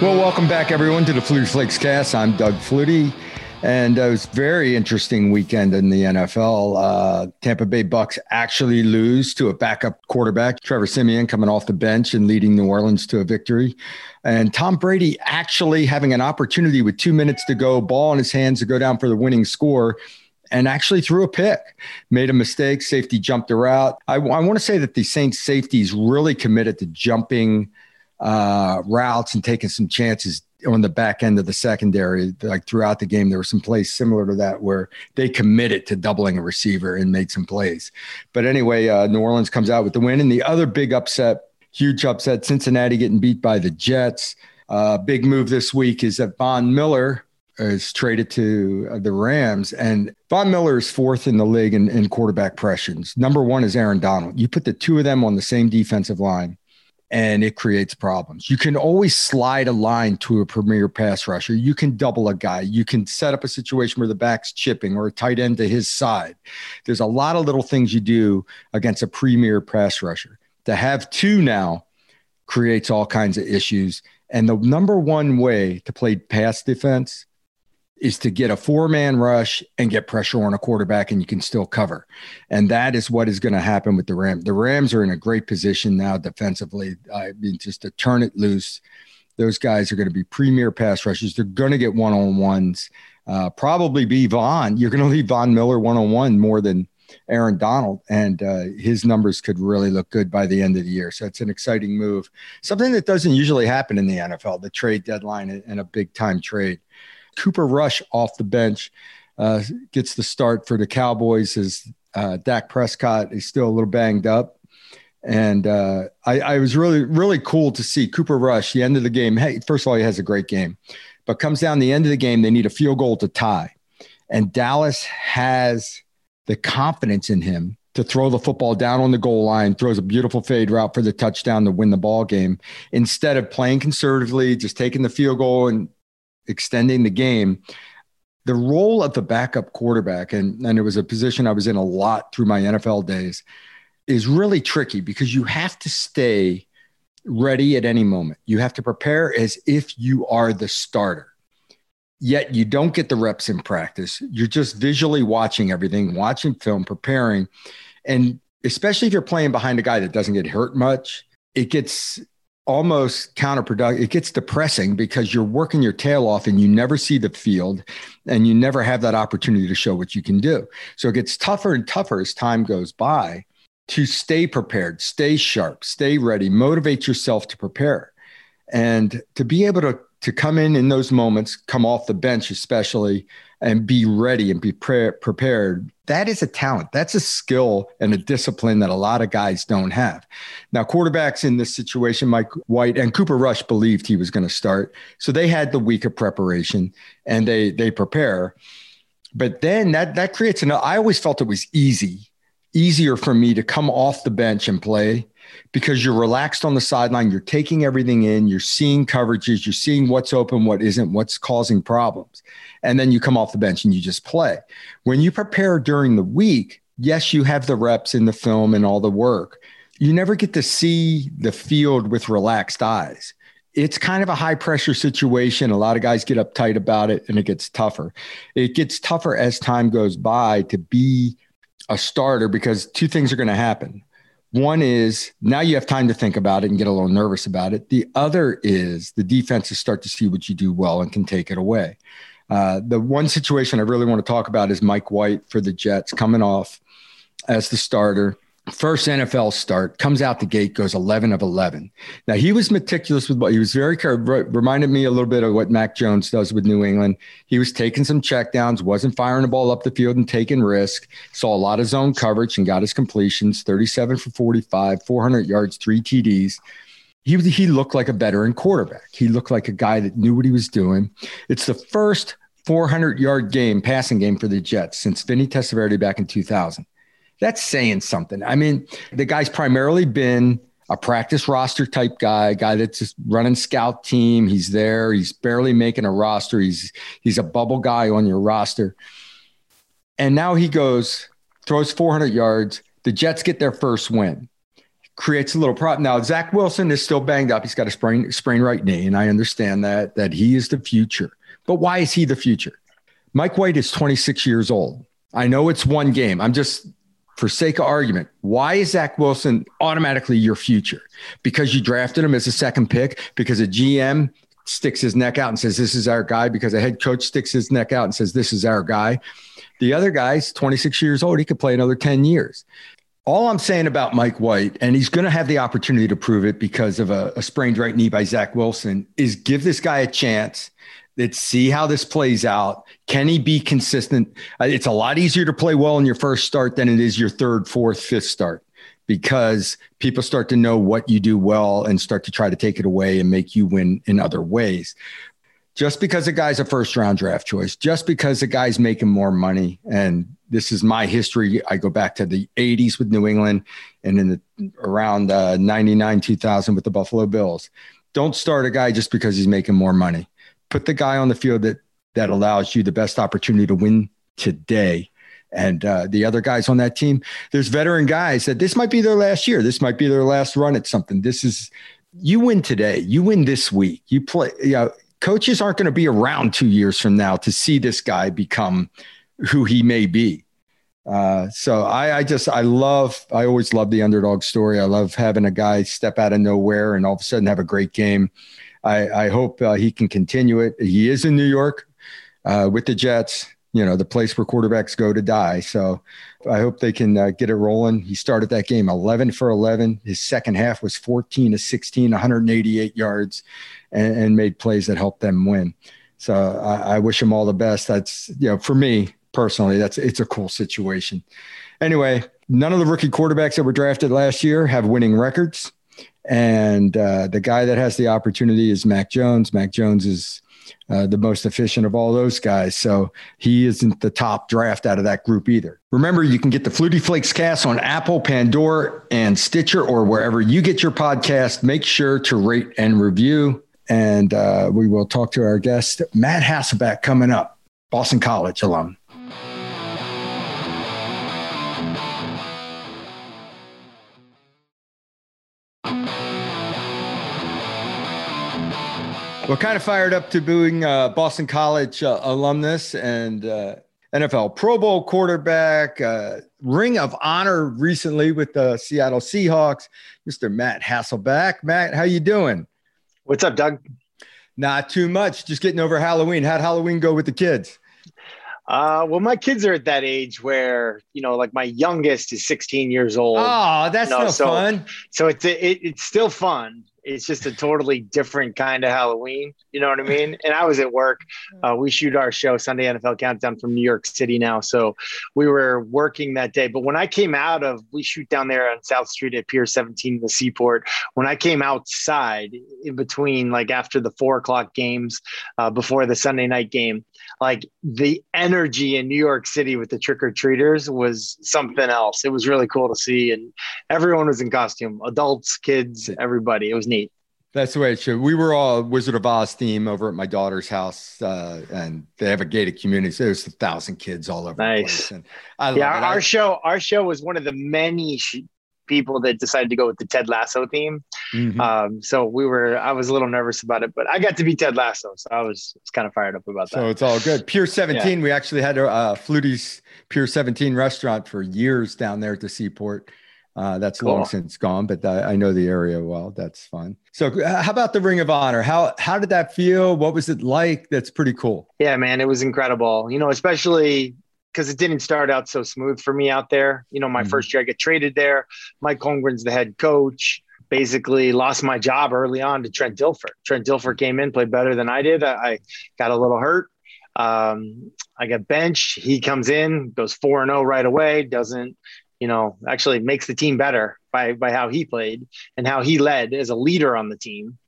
Well, welcome back, everyone, to the Flutie Flakes cast. I'm Doug Flutie. And it was very interesting weekend in the NFL. Uh, Tampa Bay Bucks actually lose to a backup quarterback, Trevor Siemian, coming off the bench and leading New Orleans to a victory. And Tom Brady actually having an opportunity with two minutes to go, ball in his hands to go down for the winning score and actually threw a pick, made a mistake. Safety jumped the route. I, I want to say that the Saints safeties really committed to jumping uh, routes and taking some chances on the back end of the secondary. Like throughout the game, there were some plays similar to that where they committed to doubling a receiver and made some plays. But anyway, uh, New Orleans comes out with the win. And the other big upset, huge upset, Cincinnati getting beat by the Jets. Uh, big move this week is that Von Miller is traded to uh, the Rams, and Von Miller is fourth in the league in, in quarterback pressures. Number one is Aaron Donald. You put the two of them on the same defensive line and it creates problems. You can always slide a line to a premier pass rusher. You can double a guy. You can set up a situation where the back's chipping or a tight end to his side. There's a lot of little things you do against a premier pass rusher. To have two now creates all kinds of issues. And the number one way to play pass defense is to get a four man rush and get pressure on a quarterback and you can still cover. And that is what is going to happen with the Rams. The Rams are in a great position now defensively. I mean, just to turn it loose. Those guys are going to be premier pass rushers. They're going to get one on ones. Uh, probably be Von. You're going to leave Von Miller one on one more than Aaron Donald, and uh, his numbers could really look good by the end of the year. So it's an exciting move. Something that doesn't usually happen in the NFL, the trade deadline and a big time trade. Cooper Rush off the bench uh, gets the start for the Cowboys as uh, Dak Prescott is still a little banged up. And uh, I, I, was really, really cool to see Cooper Rush, the end of the game. Hey, first of all, he has a great game, but comes down the end of the game, they need a field goal to tie. And Dallas has the confidence in him to throw the football down on the goal line, throws a beautiful fade route for the touchdown to win the ball game instead of playing conservatively, just taking the field goal and extending the game. The role of the backup quarterback, and, and it was a position I was in a lot through my NFL days, is really tricky because you have to stay ready at any moment. You have to prepare as if you are the starter. Yet you don't get the reps in practice. You're just visually watching everything, watching film, preparing. And especially if you're playing behind a guy that doesn't get hurt much, it gets almost counterproductive. It gets depressing because you're working your tail off and you never see the field and you never have that opportunity to show what you can do. So it gets tougher and tougher as time goes by to stay prepared, stay sharp, stay ready, motivate yourself to prepare. And to be able to to come in in those moments, come off the bench especially, and be ready and be pre- prepared. That is a talent. That's a skill and a discipline that a lot of guys don't have. Now, quarterbacks in this situation, Mike White and Cooper Rush believed he was going to start, so they had the week of preparation and they they prepare. But then that that creates an. I always felt it was easy, easier for me to come off the bench and play because you're relaxed on the sideline. You're taking everything in. You're seeing coverages. You're seeing what's open, what isn't, what's causing problems. And then you come off the bench and you just play. When you prepare during the week, yes, you have the reps in the film and all the work. You never get to see the field with relaxed eyes. It's kind of a high pressure situation. A lot of guys get uptight about it and it gets tougher. It gets tougher as time goes by to be a starter because two things are going to happen one is now you have time to think about it and get a little nervous about it. The other is the defenses start to see what you do well and can take it away. Uh, the one situation I really want to talk about is Mike White for the Jets coming off as the starter first NFL start, comes out the gate, goes 11 of 11. Now, he was meticulous with what he was very careful, reminded me a little bit of what Mac Jones does with New England. He was taking some checkdowns, wasn't firing the ball up the field and taking risk, saw a lot of zone coverage and got his completions 37 for 45, 400 yards, three TDs. He, he looked like a veteran quarterback. He looked like a guy that knew what he was doing. It's the first 400 yard game, passing game for the Jets since Vinny Testaverde back in 2000 that's saying something. I mean, the guy's primarily been a practice roster type guy, guy that's just running scout team. He's there. He's barely making a roster. He's he's a bubble guy on your roster. And now he goes, throws 400 yards. The Jets get their first win. creates a little problem. Now, Zach Wilson is still banged up. He's got a sprain, sprain right knee, and I understand that that he is the future. But why is he the future? Mike White is 26 years old. I know it's one game. I'm just for sake of argument, why is Zach Wilson automatically your future? Because you drafted him as a second pick, because a GM sticks his neck out and says, This is our guy, because a head coach sticks his neck out and says, This is our guy. The other guy's 26 years old. He could play another 10 years. All I'm saying about Mike White, and he's going to have the opportunity to prove it because of a, a sprained right knee by Zach Wilson, is give this guy a chance Let's see how this plays out. Can he be consistent? Uh, it's a lot easier to play well in your first start than it is your third, fourth, fifth start because people start to know what you do well and start to try to take it away and make you win in other ways. Just because a guy's a first round draft choice, just because a guy's making more money, and this is my history. I go back to the 80s with New England and in the around uh, 99, 2000 with the Buffalo Bills. Don't start a guy just because he's making more money put the guy on the field that that allows you the best opportunity to win today. And uh, the other guys on that team, there's veteran guys that this might be their last year. This might be their last run at something. This is you win today. You win this week. You play. You know, coaches aren't going to be around two years from now to see this guy become who he may be. Uh, so I, I, just I love I always love the underdog story. I love having a guy step out of nowhere and all of a sudden have a great game. I, I hope uh, he can continue it. He is in New York uh, with the Jets, you know, the place where quarterbacks go to die. So I hope they can uh, get it rolling. He started that game 11 for 11. His second half was 14 to 16, 188 yards, and, and made plays that helped them win. So I, I wish him all the best. That's, you know, for me personally, that's it's a cool situation. Anyway, none of the rookie quarterbacks that were drafted last year have winning records. And uh, the guy that has the opportunity is Mac Jones. Mac Jones is uh, the most efficient of all those guys. So he isn't the top draft out of that group either. Remember, you can get the Flutie Flakes cast on Apple, Pandora, and Stitcher, or wherever you get your podcast. Make sure to rate and review. And uh, we will talk to our guest, Matt Hasselbeck, coming up, Boston College alum. We're kind of fired up to booing uh, Boston College uh, alumnus and uh, NFL Pro Bowl quarterback, uh, Ring of Honor recently with the Seattle Seahawks, Mr. Matt Hasselbeck. Matt, how you doing? What's up, Doug? Not too much. Just getting over Halloween. How'd Halloween go with the kids? Uh, well, my kids are at that age where you know, like my youngest is 16 years old. Oh, that's you know, no so, fun. So it's it, it's still fun, it's just a totally different kind of Halloween. You know what I mean? And I was at work. Uh, we shoot our show Sunday NFL Countdown from New York City now, so we were working that day. But when I came out of, we shoot down there on South Street at Pier 17 in the Seaport. When I came outside in between, like after the four o'clock games, uh, before the Sunday night game, like the energy in New York City with the trick or treaters was something else. It was really cool to see, and everyone was in costume, adults, kids, everybody. It was neat. That's the way it should. We were all Wizard of Oz theme over at my daughter's house, uh, and they have a gated community. So there's a thousand kids all over nice. the place. And I yeah, our, our show, our show was one of the many sh- people that decided to go with the Ted Lasso theme. Mm-hmm. Um, so we were, I was a little nervous about it, but I got to be Ted Lasso, so I was, was kind of fired up about that. So it's all good. Pier 17, yeah. we actually had a uh, Flutie's Pier 17 restaurant for years down there at the seaport. Uh, that's cool. long since gone, but I, I, know the area well. That's fun. So, how about the Ring of Honor? How how did that feel? What was it like? That's pretty cool. Yeah, man, it was incredible. You know, especially because it didn't start out so smooth for me out there. You know, my mm-hmm. first year I get traded there. Mike Holmgren's the head coach. Basically, lost my job early on to Trent Dilfer. Trent Dilfer came in, played better than I did. I, I got a little hurt. Um, I got benched. He comes in, goes four and zero oh right away. Doesn't you know, actually makes the team better by by how he played and how he led as a leader on the team.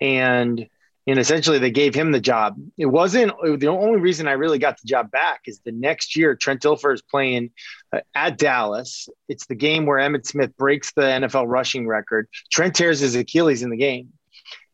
And and essentially they gave him the job. It wasn't the only reason I really got the job back is the next year Trent Dilfer is playing uh, at Dallas. It's the game where Emmitt Smith breaks the NFL rushing record. Trent tears his Achilles in the game.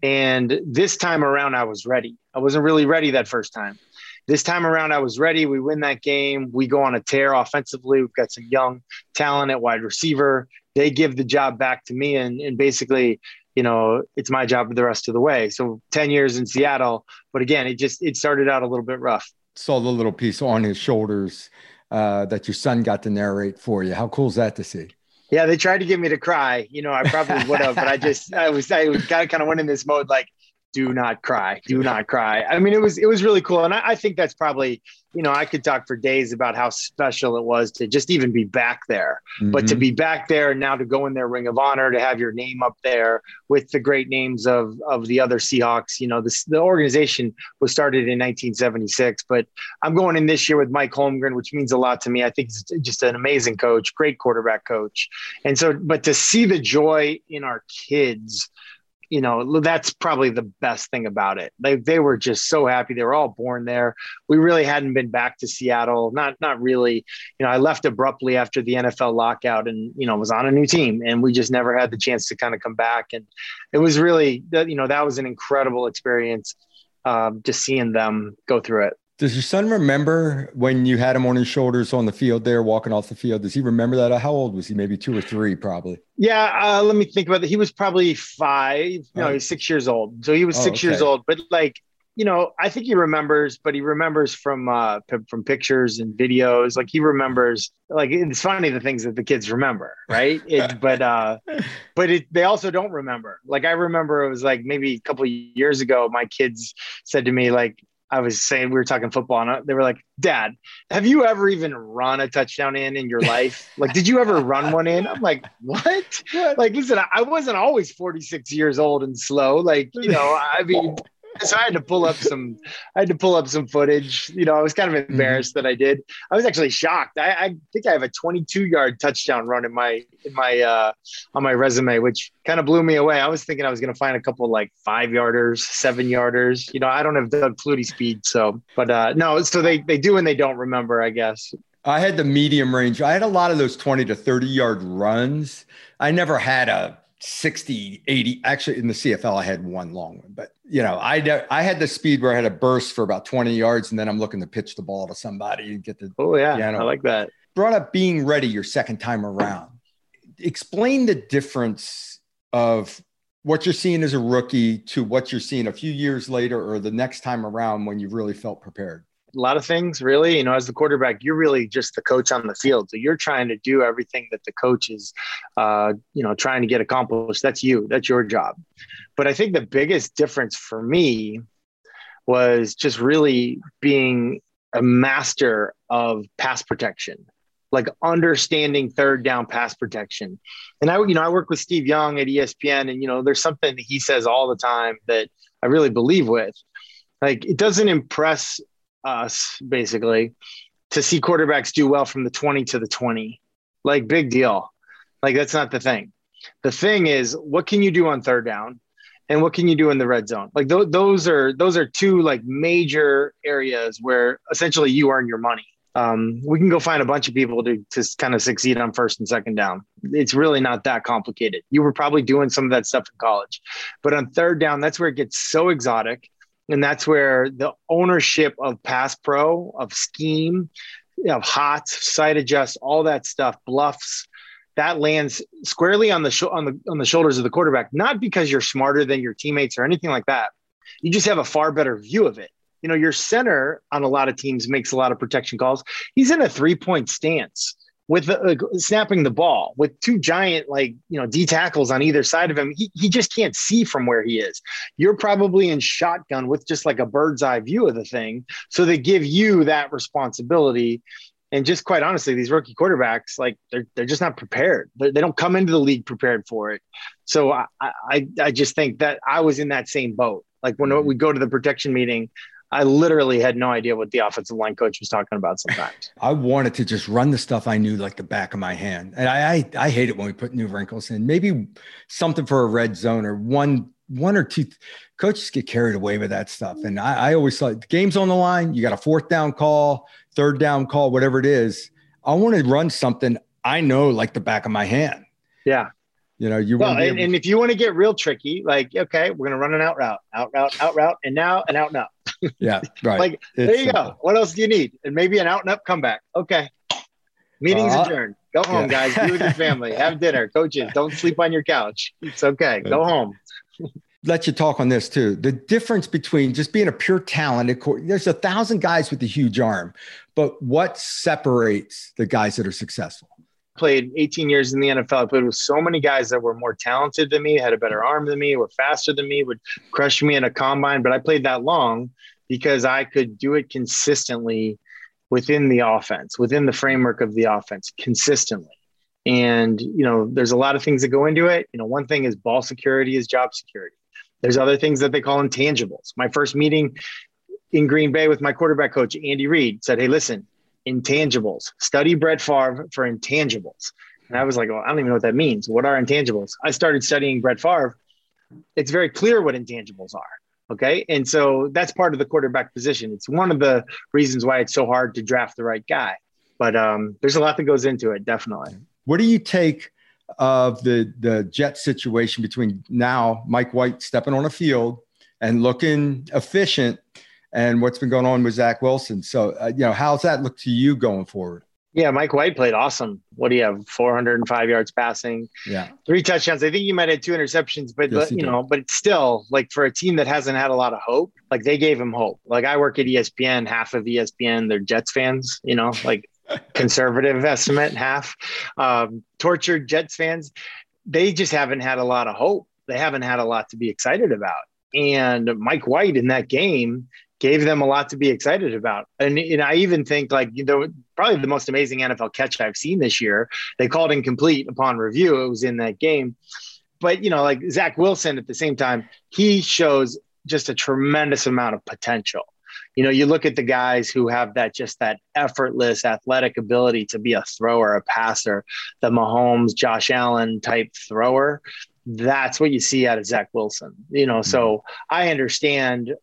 And this time around I was ready. I wasn't really ready that first time. This time around, I was ready. We win that game. We go on a tear offensively. We've got some young talent at wide receiver. they give the job back to me and, and basically you know it's my job the rest of the way so 10 years in seattle but again it just it started out a little bit rough saw the little piece on his shoulders uh, that your son got to narrate for you how cool is that to see yeah they tried to get me to cry you know i probably would have but i just i was i kind of went in this mode like do not cry do not cry i mean it was it was really cool and I, I, think that's probably you know i could talk for days about how special it was to just even be back there mm-hmm. but to mm-hmm. be back there and now to go in their ring of honor to have your name up there with the great names of of the other seahawks you know this the organization was started in 1976 but i'm going in this year with mike holmgren which means a lot to me i think he's just an amazing coach great quarterback coach and so but to see the joy in our kids you know that's probably the best thing about it. They, they were just so happy. They were all born there. We really hadn't been back to seattle not not really. You know i left abruptly after the nfl lockout and you know was on a new team and we just never had the chance to kind of come back. And it was really you know that was an incredible experience um, just seeing them go through it does your son remember when you had him on his shoulders on the field there, walking off the field? Does he remember that? How old was he? Maybe two or three, probably. Yeah, uh, let me think about it. He was probably five. No, oh. he's six years old. So he was oh, six okay. years old. But like, you know, I think he remembers, but he remembers from uh, p- from pictures and videos. Like he remembers, like it's funny the things that the kids remember, right? It, but uh, but it, they also don't remember. Like I remember, it was like maybe a couple years ago, my kids said to me, like, I was saying we were talking football, and uh, they were like, "Dad, have you ever even run a touchdown in in your life? like, did you ever run one in?" I'm like, "What? Like, listen, I wasn't always 46 years old and slow. Like, you know, I mean, so I had to pull up some I had to pull up some footage. You know, I was kind of mm-hmm. embarrassed mm-hmm. that I did. I was actually shocked. I, I, think I have a 22 yard touchdown run in my in my uh on my resume, which kind of blew me away. I was thinking I was gonna find a couple like five yarders, seven yarders. You know, I don't have Doug Flutie speed, so but uh no, so they they do and they don't remember, I guess. I had the medium range. I had a lot of those 20 to 30 yard runs. I never had a 60, 80. Actually, in the CFL, I had one long one, but you know, I I had the speed where I had a burst for about 20 yards, and then I'm looking to pitch the ball to somebody and get the. Oh yeah, I like that. Brought up being ready your second time around. Explain the difference of what you're seeing as a rookie to what you're seeing a few years later or the next time around when you really felt prepared a lot of things really. You know as the quarterback you're really just the coach on the field. So you're trying to do everything that the coach is uh, you know trying to get accomplished. That's you. That's your job. But i think the biggest difference for me was just really being a master of pass protection like understanding third down pass protection. And i you know i work with steve young at espn and you know there's something that he says all the time that i really believe with. Like it doesn't impress us basically to see quarterbacks do well from the 20 to the 20. Like big deal. Like that's not the thing. The thing is, what can you do on third down? And what can you do in the red zone? Like th- those are those are two like major areas where essentially you earn your money. Um, we can go find a bunch of people to, to kind of succeed on first and second down. It's really not that complicated. You were probably doing some of that stuff in college, but on third down, that's where it gets so exotic and that's where the ownership of pass pro, of scheme, of hot, Sight adjust, all that stuff, bluffs, that lands squarely on the sh- on the on the shoulders of the quarterback. Not because you're smarter than your teammates or anything like that. You just have a far better view of it. You know, your center on a lot of teams makes a lot of protection calls. He's in a three point stance with uh, snapping the ball with two giant like you know d tackles on either side of him he, he just can't see from where he is. You're probably in shotgun with just like a bird's eye view of the thing. So they give you that responsibility. And just quite honestly these rookie quarterbacks like they're, they're just not prepared. They're, they do not come into the league prepared for it. So I, I i just think that i was in that same boat. Like when mm-hmm. we go to the protection meeting I literally had no idea what the offensive line coach was talking about sometimes. I wanted to just run the stuff I knew like the back of my hand. And I, I, I hate it when we put new wrinkles in. Maybe something for a red zone or one one or two coaches get carried away with that stuff. And I, I always thought the game's on the line. You got a fourth down call, third down call, whatever it is. I want to run something I know like the back of my hand. Yeah. You know, you well, and, and, if you want to get real tricky, like okay, we're gonna run an out route, out route, out route, and now an out and up. yeah, right. like it's there you go. What else do you need? And maybe an out and up comeback. Okay. Meeting's uh, adjourned. Go home, yeah. guys. Be with your family. Have dinner. Coaches, don't sleep on your couch. It's okay. Go home. Let you talk on this too. The difference between just being a pure talent, there's a thousand guys with a huge arm, but what separates the guys that are successful? Played 18 years in the NFL. I played with so many guys that were more talented than me, had a better arm than me, were faster than me, would crush me in a combine. But I played that long because I could do it consistently within the offense, within the framework of the offense consistently. And, you know, there's a lot of things that go into it. You know, one thing is ball security is job security. There's other things that they call intangibles. My first meeting in Green Bay with my quarterback coach, Andy Reid, said, Hey, listen, intangibles, study Brett Favre for intangibles. And I was like, well, I don't even know what that means. What are intangibles? I started studying Brett Favre. It's very clear what intangibles are. Okay. And so that's part of the quarterback position. It's one of the reasons why it's so hard to draft the right guy. But um, there's a lot that goes into it, definitely. What do you take of the the jet situation between now Mike White stepping on a field and looking efficient and what's been going on with Zach Wilson? So, uh, you know, how's that look to you going forward? Yeah, Mike White played awesome. What do you have? 405 yards passing. Yeah. Three touchdowns. I think you might have two interceptions, but, yes, you know, but it's still like for a team that hasn't had a lot of hope, like they gave him hope. Like I work at ESPN, half of ESPN, they're Jets fans, you know, like conservative estimate, half. Um, tortured Jets fans. They just haven't had a lot of hope. They haven't had a lot to be excited about. And Mike White in that game gave them a lot to be excited about. And, and I even think like, you know, probably the most amazing NFL catch I've seen this year. They called incomplete upon review. It was in that game. But, you know, like Zach Wilson at the same time, he shows just a tremendous amount of potential. You know, you look at the guys who have that just that effortless athletic ability to be a thrower, a passer, the Mahomes, Josh Allen type thrower. That's what you see out of Zach Wilson. You know, so mm-hmm. I understand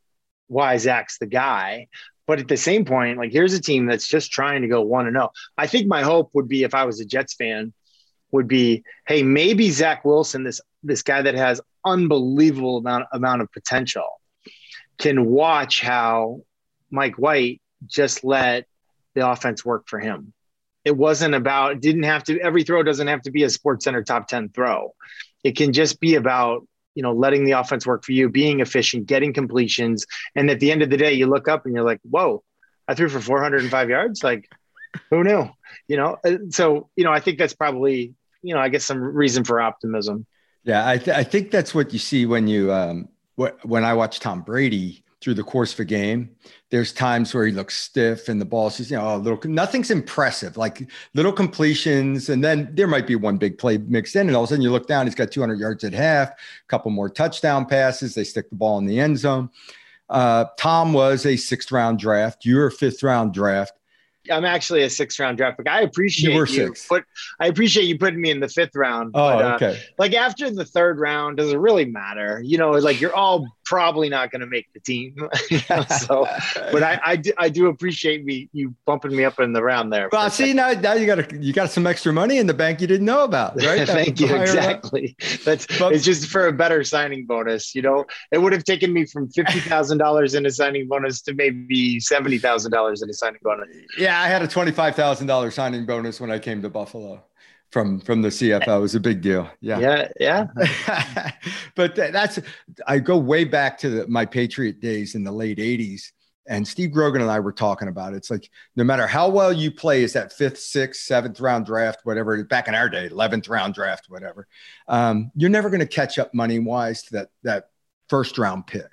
why Zach's the guy. But at the same point, like here's a team that's just trying to go one and zero. I think my hope would be if I was a Jets fan, would be, hey, maybe Zach Wilson, this this guy that has unbelievable amount amount of potential, can watch how Mike White just let the offense work for him. It wasn't about, didn't have to, every throw doesn't have to be a SportsCenter top 10 throw. It can just be about you know, letting the offense work for you, being efficient, getting completions. And at the end of the day, you look up and you're like, whoa, I threw for 405 yards. Like, who knew? You know, uh, so, you know, I think that's probably, you know, I guess some reason for optimism. Yeah. I, th- I think that's what you see when you, um, wh- when I watch Tom Brady, through the course of a game. There's times where he looks stiff and the ball's just, you know, a little, nothing's impressive, like little completions. And then there might be one big play mixed in. And all of a sudden you look down, he's got 200 yards at half, a couple more touchdown passes. They stick the ball in the end zone. Uh, Tom was a sixth round draft. You're a fifth round draft. I'm actually a sixth round draft pick. I appreciate you, you put I appreciate you putting me in the fifth round. Oh, but, uh, okay. Like after the third round, does it really matter? You know, like you're all probably not going to make the team. so, but I, I do, I do appreciate me you bumping me up in the round there. Well, see now, now you got a, you got some extra money in the bank you didn't know about, right? Thank you. Exactly. That's but, it's just for a better signing bonus. You know, it would have taken me from fifty thousand dollars in a signing bonus to maybe seventy thousand dollars in a signing bonus. Yeah, I had a twenty five thousand dollars signing bonus when I came to Buffalo from from the CFL. It was a big deal. Yeah, yeah, yeah. but that's I go way back to the, my Patriot days in the late '80s, and Steve Grogan and I were talking about it. It's like no matter how well you play, is that fifth, sixth, seventh round draft, whatever. Back in our day, eleventh round draft, whatever. Um, you're never going to catch up money wise to that that first round pick,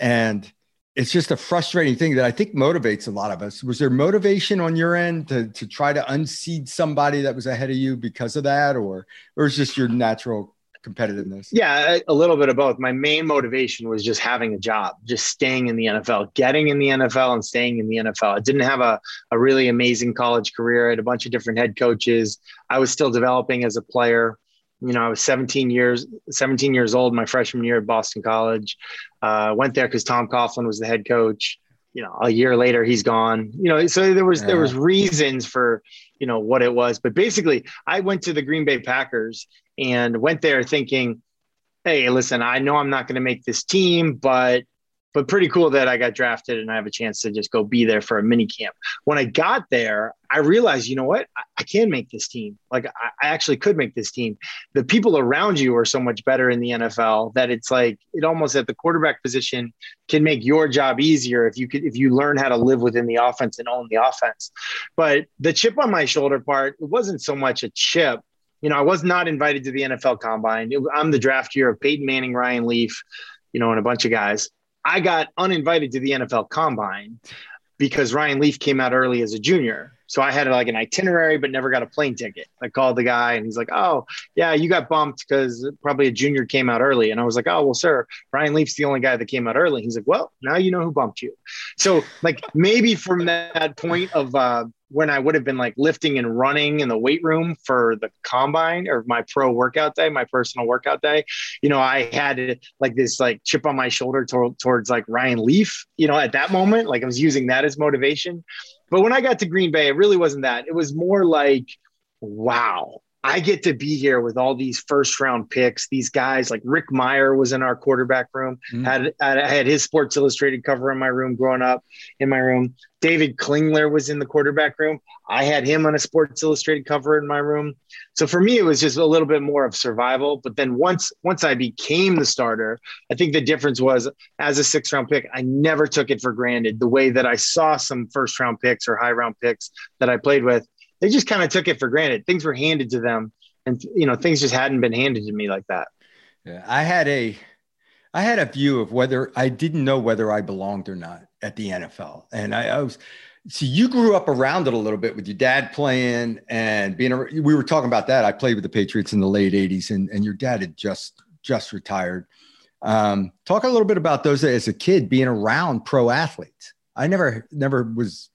and it's just a frustrating thing that I think motivates a lot of us. Was there motivation on your end to, to try to unseed somebody that was ahead of you because of that, or or is just your natural competitiveness? Yeah, a little bit of both. My main motivation was just having a job, just staying in the NFL, getting in the NFL and staying in the NFL. I didn't have a, a really amazing college career. I had a bunch of different head coaches. I was still developing as a player you know, I was 17 years, 17 years old my freshman year at Boston College. Uh, went there because Tom Coughlin was the head coach. You know, a year later he's gone. You know, so there was yeah. there was reasons for you know what it was, but basically I went to the Green Bay Packers and went there thinking, hey, listen, I know I'm not going to make this team, but but pretty cool that I got drafted and I have a chance to just go be there for a mini camp. When I got there, I realized, you know what? I, I can make this team. Like I, I, actually could make this team. The people around you are so much better in the NFL that it's like it almost at the quarterback position can make your job easier if you could if you learn how to live within the offense and own the offense. But the chip on my shoulder part, it wasn't so much a chip. You know, I was not invited to the NFL combine. It, I'm the draft year of Peyton Manning, Ryan Leaf, you know, and a bunch of guys. I got uninvited to the NFL combine because Ryan Leaf came out early as a junior. So I had like an itinerary, but never got a plane ticket. I called the guy and he's like, Oh, yeah, you got bumped because probably a junior came out early. And I was like, Oh, well, sir, Ryan Leaf's the only guy that came out early. He's like, Well, now you know who bumped you. So, like, maybe from that point of uh, when I would have been like lifting and running in the weight room for the combine or my pro workout day, my personal workout day, you know, I had like this like chip on my shoulder to- towards like Ryan Leaf, you know, at that moment, like I was using that as motivation. But when I got to Green Bay, it really wasn't that. It was more like, wow, I get to be here with all these first round picks. These guys like Rick Mirer was in our quarterback room. Mm. Had, had I had his Sports Illustrated cover in my room growing up in my room. David Klingler was in the quarterback room. I had him on a Sports Illustrated cover in my room. So for me, it was just a little bit more of survival. But then once once I became the starter, I think the difference was as a six round pick, I never took it for granted. The way that I saw some first round picks or high round picks that I played with they just kind of took it for granted. Things were handed to them, and you know things just hadn't been handed to me like that. Yeah, I had a, I had a view of whether I didn't know whether I belonged or not at the NFL, and I, I was. So you grew up around it a little bit with your dad playing and being. A, we were talking about that. I played with the Patriots in the late '80s, and and your dad had just just retired. Um, talk a little bit about those as a kid being around pro athletes. I never never was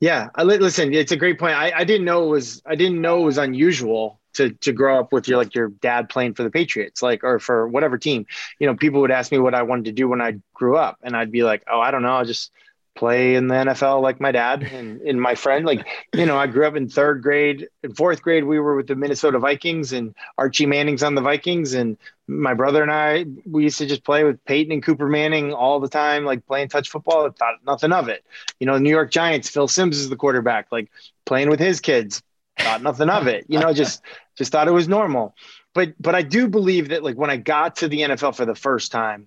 yeah, I, listen, it's a great point. I, I didn't know it was I didn't know it was unusual to to grow up with your like your dad playing for the Patriots, like or for whatever team. You know, people would ask me what I wanted to do when I grew up, and I'd be like, oh, I don't know, I just play in the NFL like my dad and, and my friend. Like, you know, I grew up in third grade. In fourth grade, we were with the Minnesota Vikings and Archie Manning's on the Vikings. And my brother and I, we used to just play with Peyton and Cooper Manning all the time, like playing touch football. I thought nothing of it. You know, New York Giants, Phil Simms is the quarterback, like playing with his kids. Thought nothing of it. You know, just just thought it was normal. But but I do believe that like when I got to the NFL for the first time,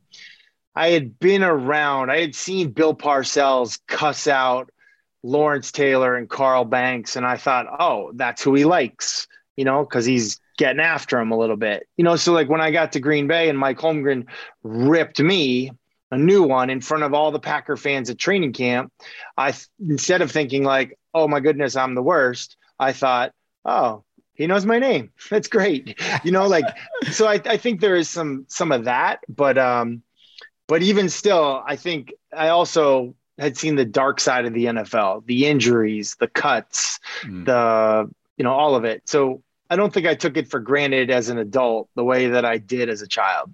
I had been around, I had seen Bill Parcells cuss out Lawrence Taylor and Carl Banks, and I thought, oh, that's who he likes, you know, because he's getting after him a little bit, you know. So like when I got to Green Bay and Mike Holmgren ripped me a new one in front of all the Packer fans at training camp, I instead of thinking like, oh my goodness, I'm the worst, I thought, oh, he knows my name. That's great, you know. Like, so I, I think there is some some of that, but um, but even still, I think I also had seen the dark side of the NFL, the injuries, the cuts, mm. the you know all of it. So I don't think I took it for granted as an adult the way that I did as a child.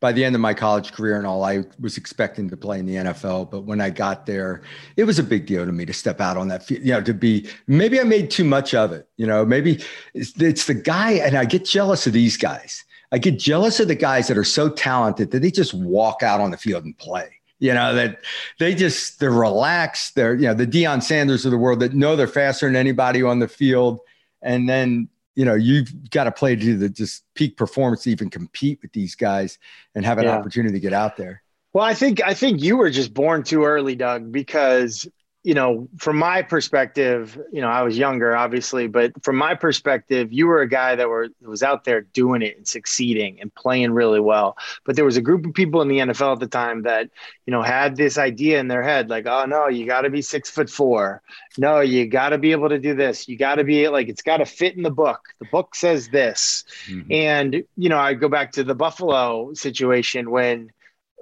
By the end of my college career and all, I was expecting to play in the NFL. But when I got there, it was a big deal to me to step out on that field, you know, to be maybe I made too much of it. You know, maybe it's, it's the guy, and I get jealous of these guys I get jealous of the guys that are so talented that they just walk out on the field and play. You know, that they just they're relaxed. They're, you know, the Deion Sanders of the world that know they're faster than anybody on the field. And then, you know, you've got to play to the just peak performance to even compete with these guys and have an yeah. opportunity to get out there. Well, I think I think you were just born too early, Doug, because you know, from my perspective, you know, I was younger, obviously, but from my perspective, you were a guy that were was out there doing it and succeeding and playing really well. But there was a group of people in the NFL at the time that, you know, had this idea in their head, like, oh no, you got to be six foot four. No, you got to be able to do this. You got to be like, it's got to fit in the book. The book says this, mm-hmm. and you know, I go back to the Buffalo situation when,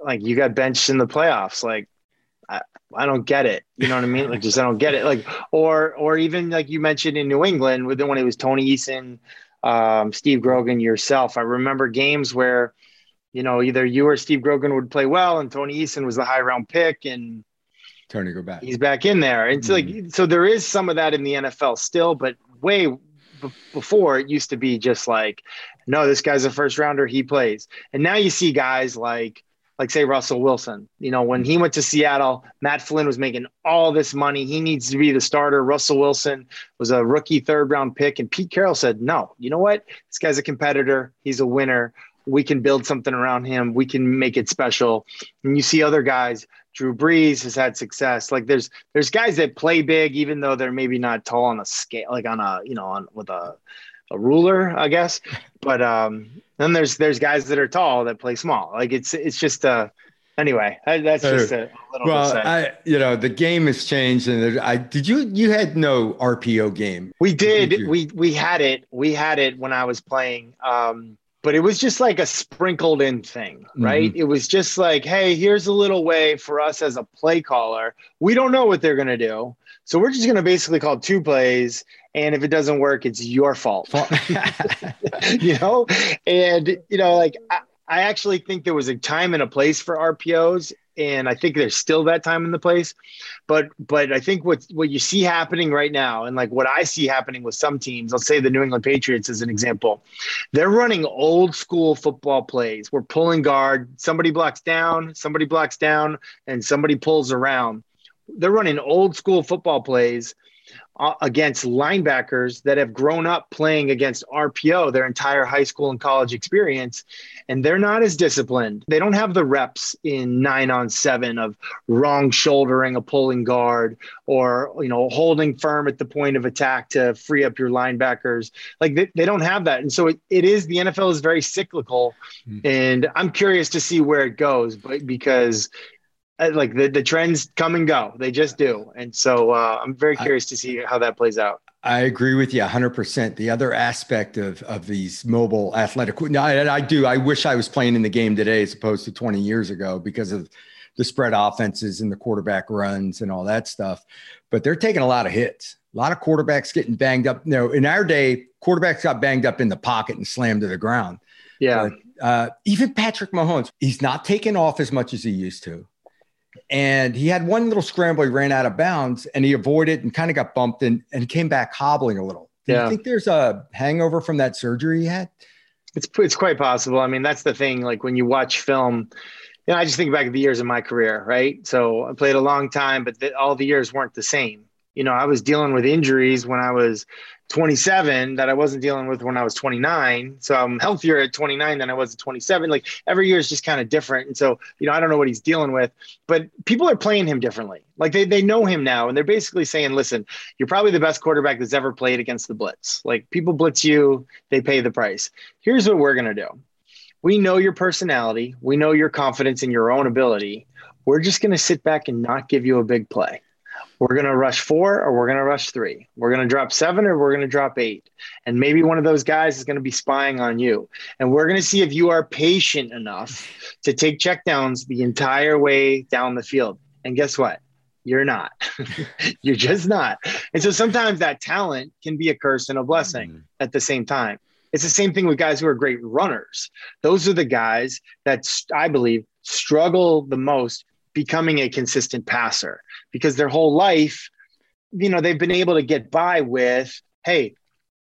like, you got benched in the playoffs, like I, don't get it. You know what I mean? Like just I don't get it. Like or or even like you mentioned in New England with the when it was Tony Eason, um, Steve Grogan, yourself. I remember games where, you know, either you or Steve Grogan would play well, and Tony Eason was the high round pick, and Tony go back. He's back in there, and so mm-hmm. like so there is some of that in the NFL still, but way b- before it used to be just like, no, this guy's a first rounder, he plays, and now you see guys like like say Russell Wilson. You know, when he went to Seattle, Matt Flynn was making all this money. He needs to be the starter. Russell Wilson was a rookie third round pick. And Pete Carroll said, no, you know what? This guy's a competitor. He's a winner. We can build something around him. We can make it special. And you see other guys, Drew Brees has had success. Like there's there's guys that play big, even though they're maybe not tall on a scale, like on a, you know, on with a a ruler, I guess. But um, then there's there's guys that are tall that play small. Like it's it's just uh anyway. That's just a, little. Well, I you know the game has changed, and I did you you had no RPO game. We did. did we we had it. We had it when I was playing. Um, but it was just like a sprinkled in thing, right? Mm-hmm. It was just like, hey, here's a little way for us as a play caller. We don't know what they're going to do. So we're just going to basically call two plays and if it doesn't work it's your fault. You know? And you know like I, I, actually think there was a time and a place for rpos and i think there's still that time in the place. But but i think what what you see happening right now and like what i see happening with some teams i'll say the new england patriots as an example. They're running old school football plays. We're pulling guard. Somebody blocks down somebody blocks down and somebody pulls around they're running old school football plays uh, against linebackers that have grown up playing against RPO their entire high school and college experience, and they're not as disciplined. They don't have the reps in nine on seven of wrong shouldering a pulling guard or you know holding firm at the point of attack to free up your linebackers. Like they, they don't have that, and so it, it is the NFL is very cyclical, mm-hmm. and I'm curious to see where it goes, but because like the, the trends come and go. They just do. And so uh, i'm very curious I, to see how that plays out. I agree with you 100% the other aspect of of these mobile athletic now I, I do. I wish i was playing in the game today as opposed to 20 years ago because of the spread offenses and the quarterback runs and all that stuff. But they're taking a lot of hits. A lot of quarterbacks getting banged up. You know in our day quarterbacks got banged up in the pocket and slammed to the ground. Yeah. But, uh, even patrick mahomes he's not taking off as much as he used to and he had one little scramble. He ran out of bounds and he avoided and kind of got bumped and, and came back hobbling a little. Do yeah. you think there's a hangover from that surgery he had? It's, it's quite possible. I mean, that's the thing. Like when you watch film, you know, I just think back of the years of my career, right? So I played a long time, but the, all the years weren't the same. You know, I was dealing with injuries when I was 27 that I wasn't dealing with when I was 29. So I'm healthier at 29 than I was at 27. Like every year is just kind of different. And so, you know, I don't know what he's dealing with, but people are playing him differently. Like they, they know him now and they're basically saying, listen, you're probably the best quarterback that's ever played against the blitz. Like people blitz you, they pay the price. Here's what we're going to do. We know your personality. We know your confidence in your own ability. We're just going to sit back and not give you a big play we're going to rush four or we're going to rush three. We're going to drop seven or we're going to drop eight. And maybe one of those guys is going to be spying on you. And we're going to see if you are patient enough to take checkdowns the entire way down the field. And guess what? You're not. You're just not. And so sometimes that talent can be a curse and a blessing mm-hmm. at the same time. It's the same thing with guys who are great runners. Those are the guys that I believe struggle the most becoming a consistent passer because their whole life, you know, they've been able to get by with, hey,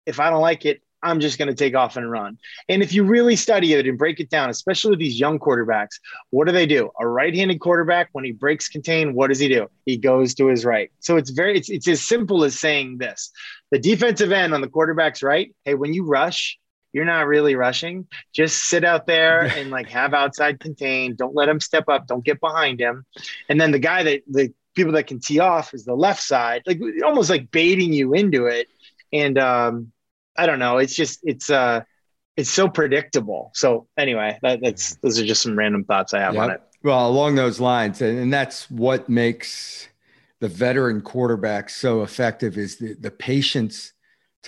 if I don't like it, I'm just going to take off and run. And if you really study it and break it down, especially with these young quarterbacks, what do they do? A right-handed quarterback, when he breaks contain, what does he do? He goes to his right. So it's very, it's, it's as simple as saying this: the defensive end on the quarterback's right. Hey, when you rush, you're not really rushing. Just sit out there and like have outside contained. Don't let him step up. Don't get behind him. And then the guy that the people that can tee off is the left side, like almost like baiting you into it. And um, I don't know. It's just it's uh it's so predictable. So anyway, that, that's those are just some random thoughts I have yep. on it. Well, along those lines, and, and that's what makes the veteran quarterback so effective is the, the patience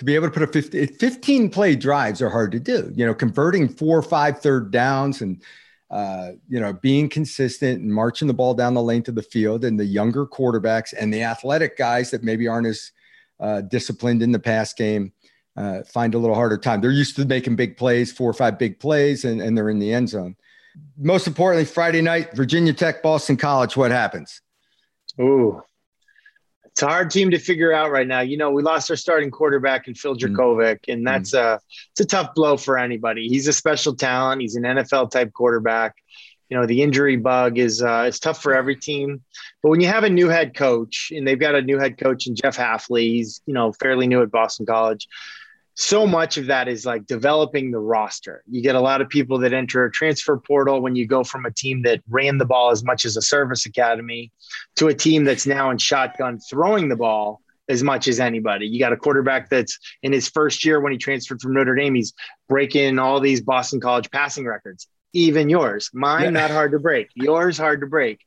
to be able to put a 15, 15 play drives are hard to do. You know, converting four or five third downs and uh, you know, being consistent and marching the ball down the length of the field, and the younger quarterbacks and the athletic guys that maybe aren't as uh, disciplined in the pass game uh, find a little harder time. They're used to making big plays, four or five big plays, and, and they're in the end zone. Most importantly, Friday night, Virginia Tech, Boston College. What happens? Ooh, it's a hard team to figure out right now. You know, we lost our starting quarterback in Phil mm. Mm. and that's mm. a it's a tough blow for anybody. He's a special talent. He's an NFL type quarterback, you know the injury bug is uh, is tough for every team. But when you have a new head coach, and they've got a new head coach in Jeff Hafley, he's you know fairly new at Boston College. So much of that is like developing the roster. You get a lot of people that enter a transfer portal when you go from a team that ran the ball as much as a service academy to a team that's now in shotgun throwing the ball as much as anybody. You got a quarterback that's in his first year when he transferred from Notre Dame, he's breaking all these Boston College passing records, even yours. Mine, not hard to break. Yours, hard to break.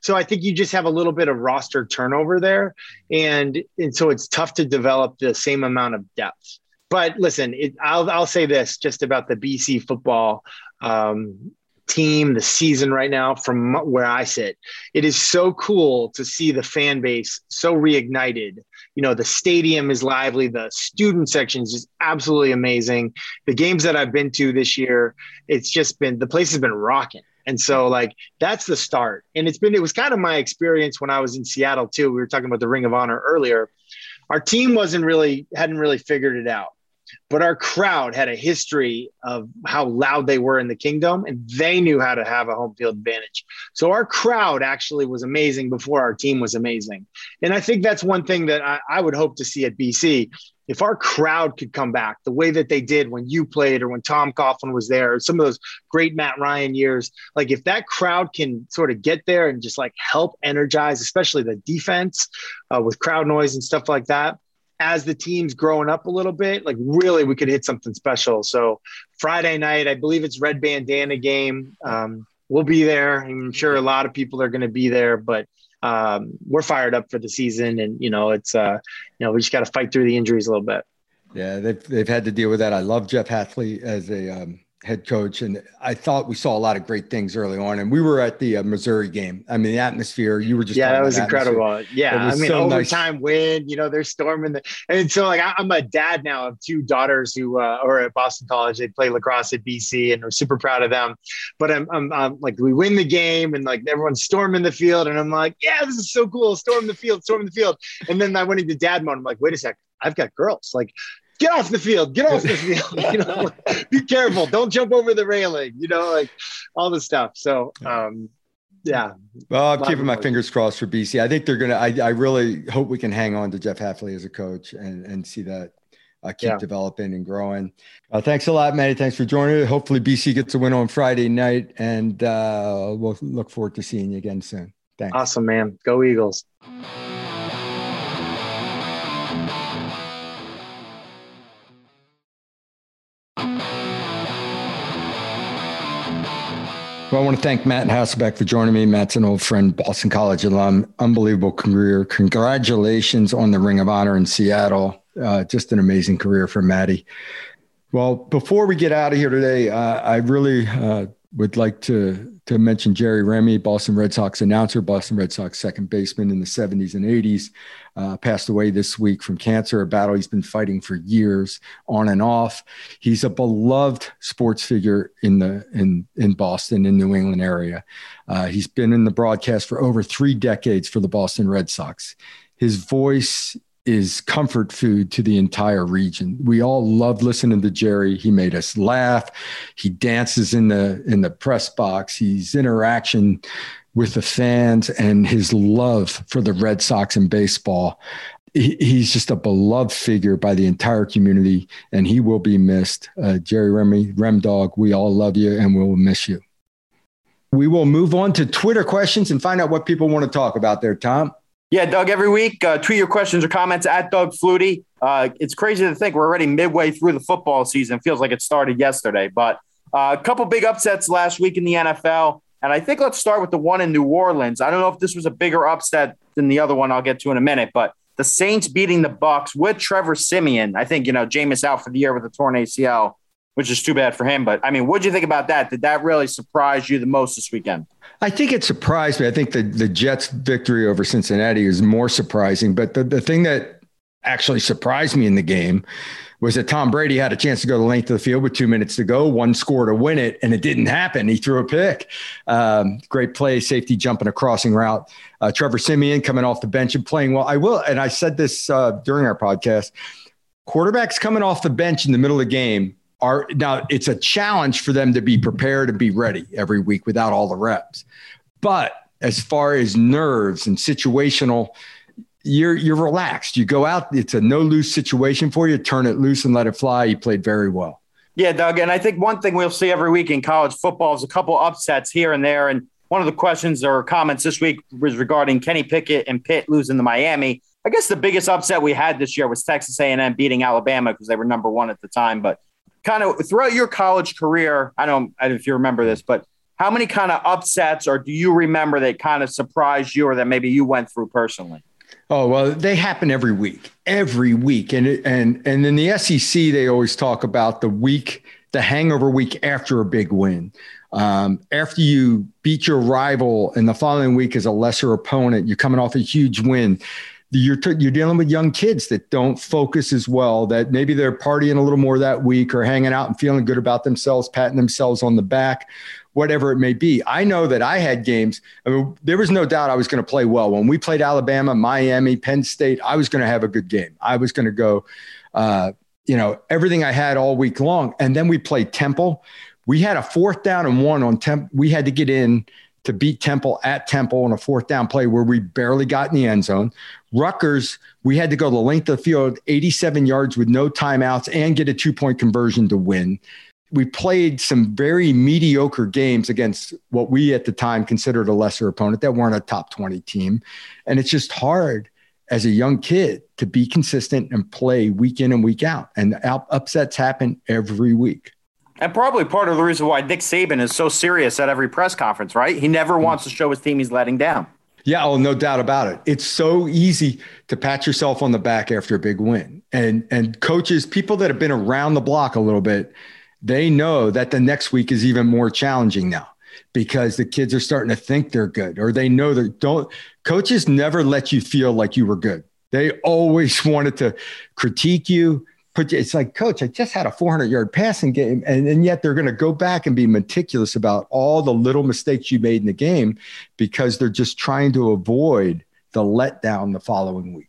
So I think you just have a little bit of roster turnover there. And, and so it's tough to develop the same amount of depth. But listen, it, I'll, I'll say this just about the BC football um, team, the season right now from where I sit. It is so cool to see the fan base so reignited. You know, the stadium is lively, the student section is just absolutely amazing. The games that I've been to this year, it's just been the place has been rocking. And so like that's the start. And it's been it was kind of my experience when I was in Seattle too. We were talking about the Ring of Honor earlier. Our team wasn't really hadn't really figured it out but our crowd had a history of how loud they were in the Kingdome and they knew how to have a home field advantage. So our crowd actually was amazing before our team was amazing. And i think that's one thing that i, I would hope to see at bc if our crowd could come back the way that they did when you played or when Tom Coughlin was there, or some of those great Matt Ryan years, like if that crowd can sort of get there and just like help energize, especially the defense uh, with crowd noise and stuff like that, as the team's growing up a little bit, like really we could hit something special. So Friday night, I believe it's red bandana game. Um, we'll be there. I'm sure a lot of people are going to be there, but um, we're fired up for the season. And, you know, it's, uh, you know, we just got to fight through the injuries a little bit. Yeah, they've, they've had to deal with that. I love Jeff Hafley as a, um, head coach. And I thought we saw a lot of great things early on. And we were at the uh, Missouri game. I mean, the atmosphere, you were just, yeah, that was incredible. Yeah. I mean, so overtime nice. win, you know, they're storming the, and so like, I, am a dad now of two daughters who uh, are at Boston College. They play lacrosse at BC and we're super proud of them. But I'm, I'm, I'm like, we win the game and like everyone's storming the field. And I'm like, yeah, this is so cool. Storm the field, storm the field. And then I went into dad mode. I'm like, wait a second. I've got girls. Like get off the field, get off the field. You know, be careful, don't jump over the railing. You know, like all the stuff. So, um, yeah. Well, I'm keeping my fingers crossed for BC. I think they're gonna. I, I really hope we can hang on to Jeff Hafley as a coach and and see that uh, keep yeah. developing and growing. Uh, thanks a lot, Matty. Thanks for joining. Hopefully, BC gets a win on Friday night, and uh, we'll look forward to seeing you again soon. Thanks. Awesome, man. Go Eagles. Well, I want to thank Matt Hasselbeck for joining me. Matt's an old friend, Boston College alum, unbelievable career. Congratulations on the Ring of Honor in Seattle. Uh, just an amazing career for Matty. Well, before we get out of here today, uh, I really uh, would like to to mention Jerry Remy, Boston Red Sox announcer, Boston Red Sox second baseman in the 70s and 80s, uh, passed away this week from cancer, a battle he's been fighting for years, on and off. He's a beloved sports figure in the in in Boston, in New England area. Uh, he's been in the broadcast for over three decades for the Boston Red Sox. His voice is comfort food to the entire region. We all love listening to Jerry. He made us laugh. He dances in the in the press box. He's interaction with the fans and his love for the Red Sox and baseball. He, he's just a beloved figure by the entire community, and he will be missed. Uh, Jerry Remy, Rem Dog, we all love you, and we will miss you. We will move on to Twitter questions and find out what people want to talk about there, Tom. Yeah, Doug, every week, uh, tweet your questions or comments at Doug Flutie. Uh, it's crazy to think we're already midway through the football season. It feels like it started yesterday, but uh, a couple big upsets last week in the NFL. And I think let's start with the one in New Orleans. I don't know if this was a bigger upset than the other one I'll get to in a minute, but the Saints beating the Bucks with Trevor Siemian. I think, you know, Jameis out for the year with a torn ACL, which is too bad for him. But I mean, what do you think about that? Did that really surprise you the most this weekend? I think it surprised me. I think the, the Jets' victory over Cincinnati is more surprising. But the, the thing that actually surprised me in the game was that Tom Brady had a chance to go the length of the field with two minutes to go, one score to win it, and it didn't happen. He threw a pick. Um, great play, safety jumping a crossing route. Uh, Trevor Siemian coming off the bench and playing well. I will, and I said this uh, during our podcast quarterbacks coming off the bench in the middle of the game are now it's a challenge for them to be prepared and be ready every week without all the reps. But as far as nerves and situational, you're you're relaxed. You go out, it's a no lose situation for you. Turn it loose and let it fly. You played very well. Yeah, Doug. And I think one thing we'll see every week in college football is a couple upsets here and there. And one of the questions or comments this week was regarding Kenny Pickett and Pitt losing to Miami. I guess the biggest upset we had this year was Texas A&M beating Alabama because they were number one at the time. But kind of throughout your college career, I don't know if you remember this, but how many kind of upsets or do you remember that kind of surprised you or that maybe you went through personally? Oh well, they happen every week, every week, and and and in the SEC they always talk about the week, the hangover week after a big win. Um, after you beat your rival, and the following week is a lesser opponent, you're coming off a huge win. You're you're dealing with young kids that don't focus as well. That maybe they're partying a little more that week, or hanging out and feeling good about themselves, patting themselves on the back whatever it may be. I know that I had games. I mean, there was no doubt I was going to play well. When we played Alabama, Miami, Penn State, I was going to have a good game. I was going to go, uh, you know, everything I had all week long. And then we played Temple. We had a fourth down and one on Temple. We had to get in to beat Temple at Temple on a fourth down play where we barely got in the end zone. Rutgers, we had to go the length of the field, 87 yards with no timeouts and get a two point conversion to win we played some very mediocre games against what we at the time considered a lesser opponent that weren't a top 20 team. And it's just hard as a young kid to be consistent and play week in and week out. And upsets happen every week. And probably part of the reason why Nick Saban is so serious at every press conference, right? He never mm-hmm. wants to show his team he's letting down. Yeah, oh, no doubt about it. It's so easy to pat yourself on the back after a big win. And and coaches, people that have been around the block a little bit, they know that the next week is even more challenging now because the kids are starting to think they're good or they know that don't coaches never let you feel like you were good. They always wanted to critique you. It's like, coach, I just had a 400 yard passing game. And, and yet they're going to go back and be meticulous about all the little mistakes you made in the game because they're just trying to avoid the letdown the following week.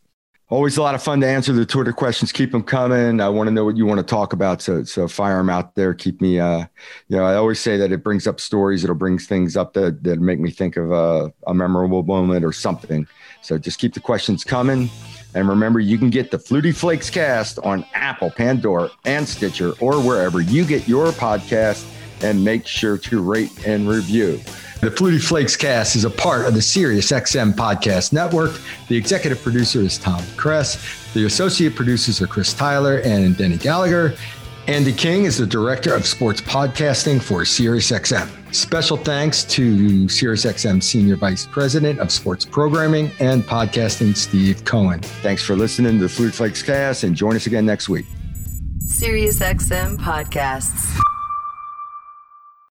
Always a lot of fun to answer the Twitter questions. Keep them coming. I want to know what you want to talk about. So, so fire them out there. Keep me, uh, you know, I always say that it brings up stories. It'll bring things up that, that make me think of a, a memorable moment or something. So just keep the questions coming. And remember, you can get the Flutie Flakes cast on Apple, Pandora, and Stitcher, or wherever you get your podcast. And make sure to rate and review. The Flutie Flakes cast is a part of the Sirius XM podcast network. The executive producer is Tom Kress. The associate producers are Chris Tyler and Denny Gallagher. Andy King is the director of sports podcasting for SiriusXM. Special thanks to SiriusXM Senior Vice President of Sports Programming and Podcasting, Steve Cohen. Thanks for listening to the Flutie Flakes cast and join us again next week. SiriusXM Podcasts.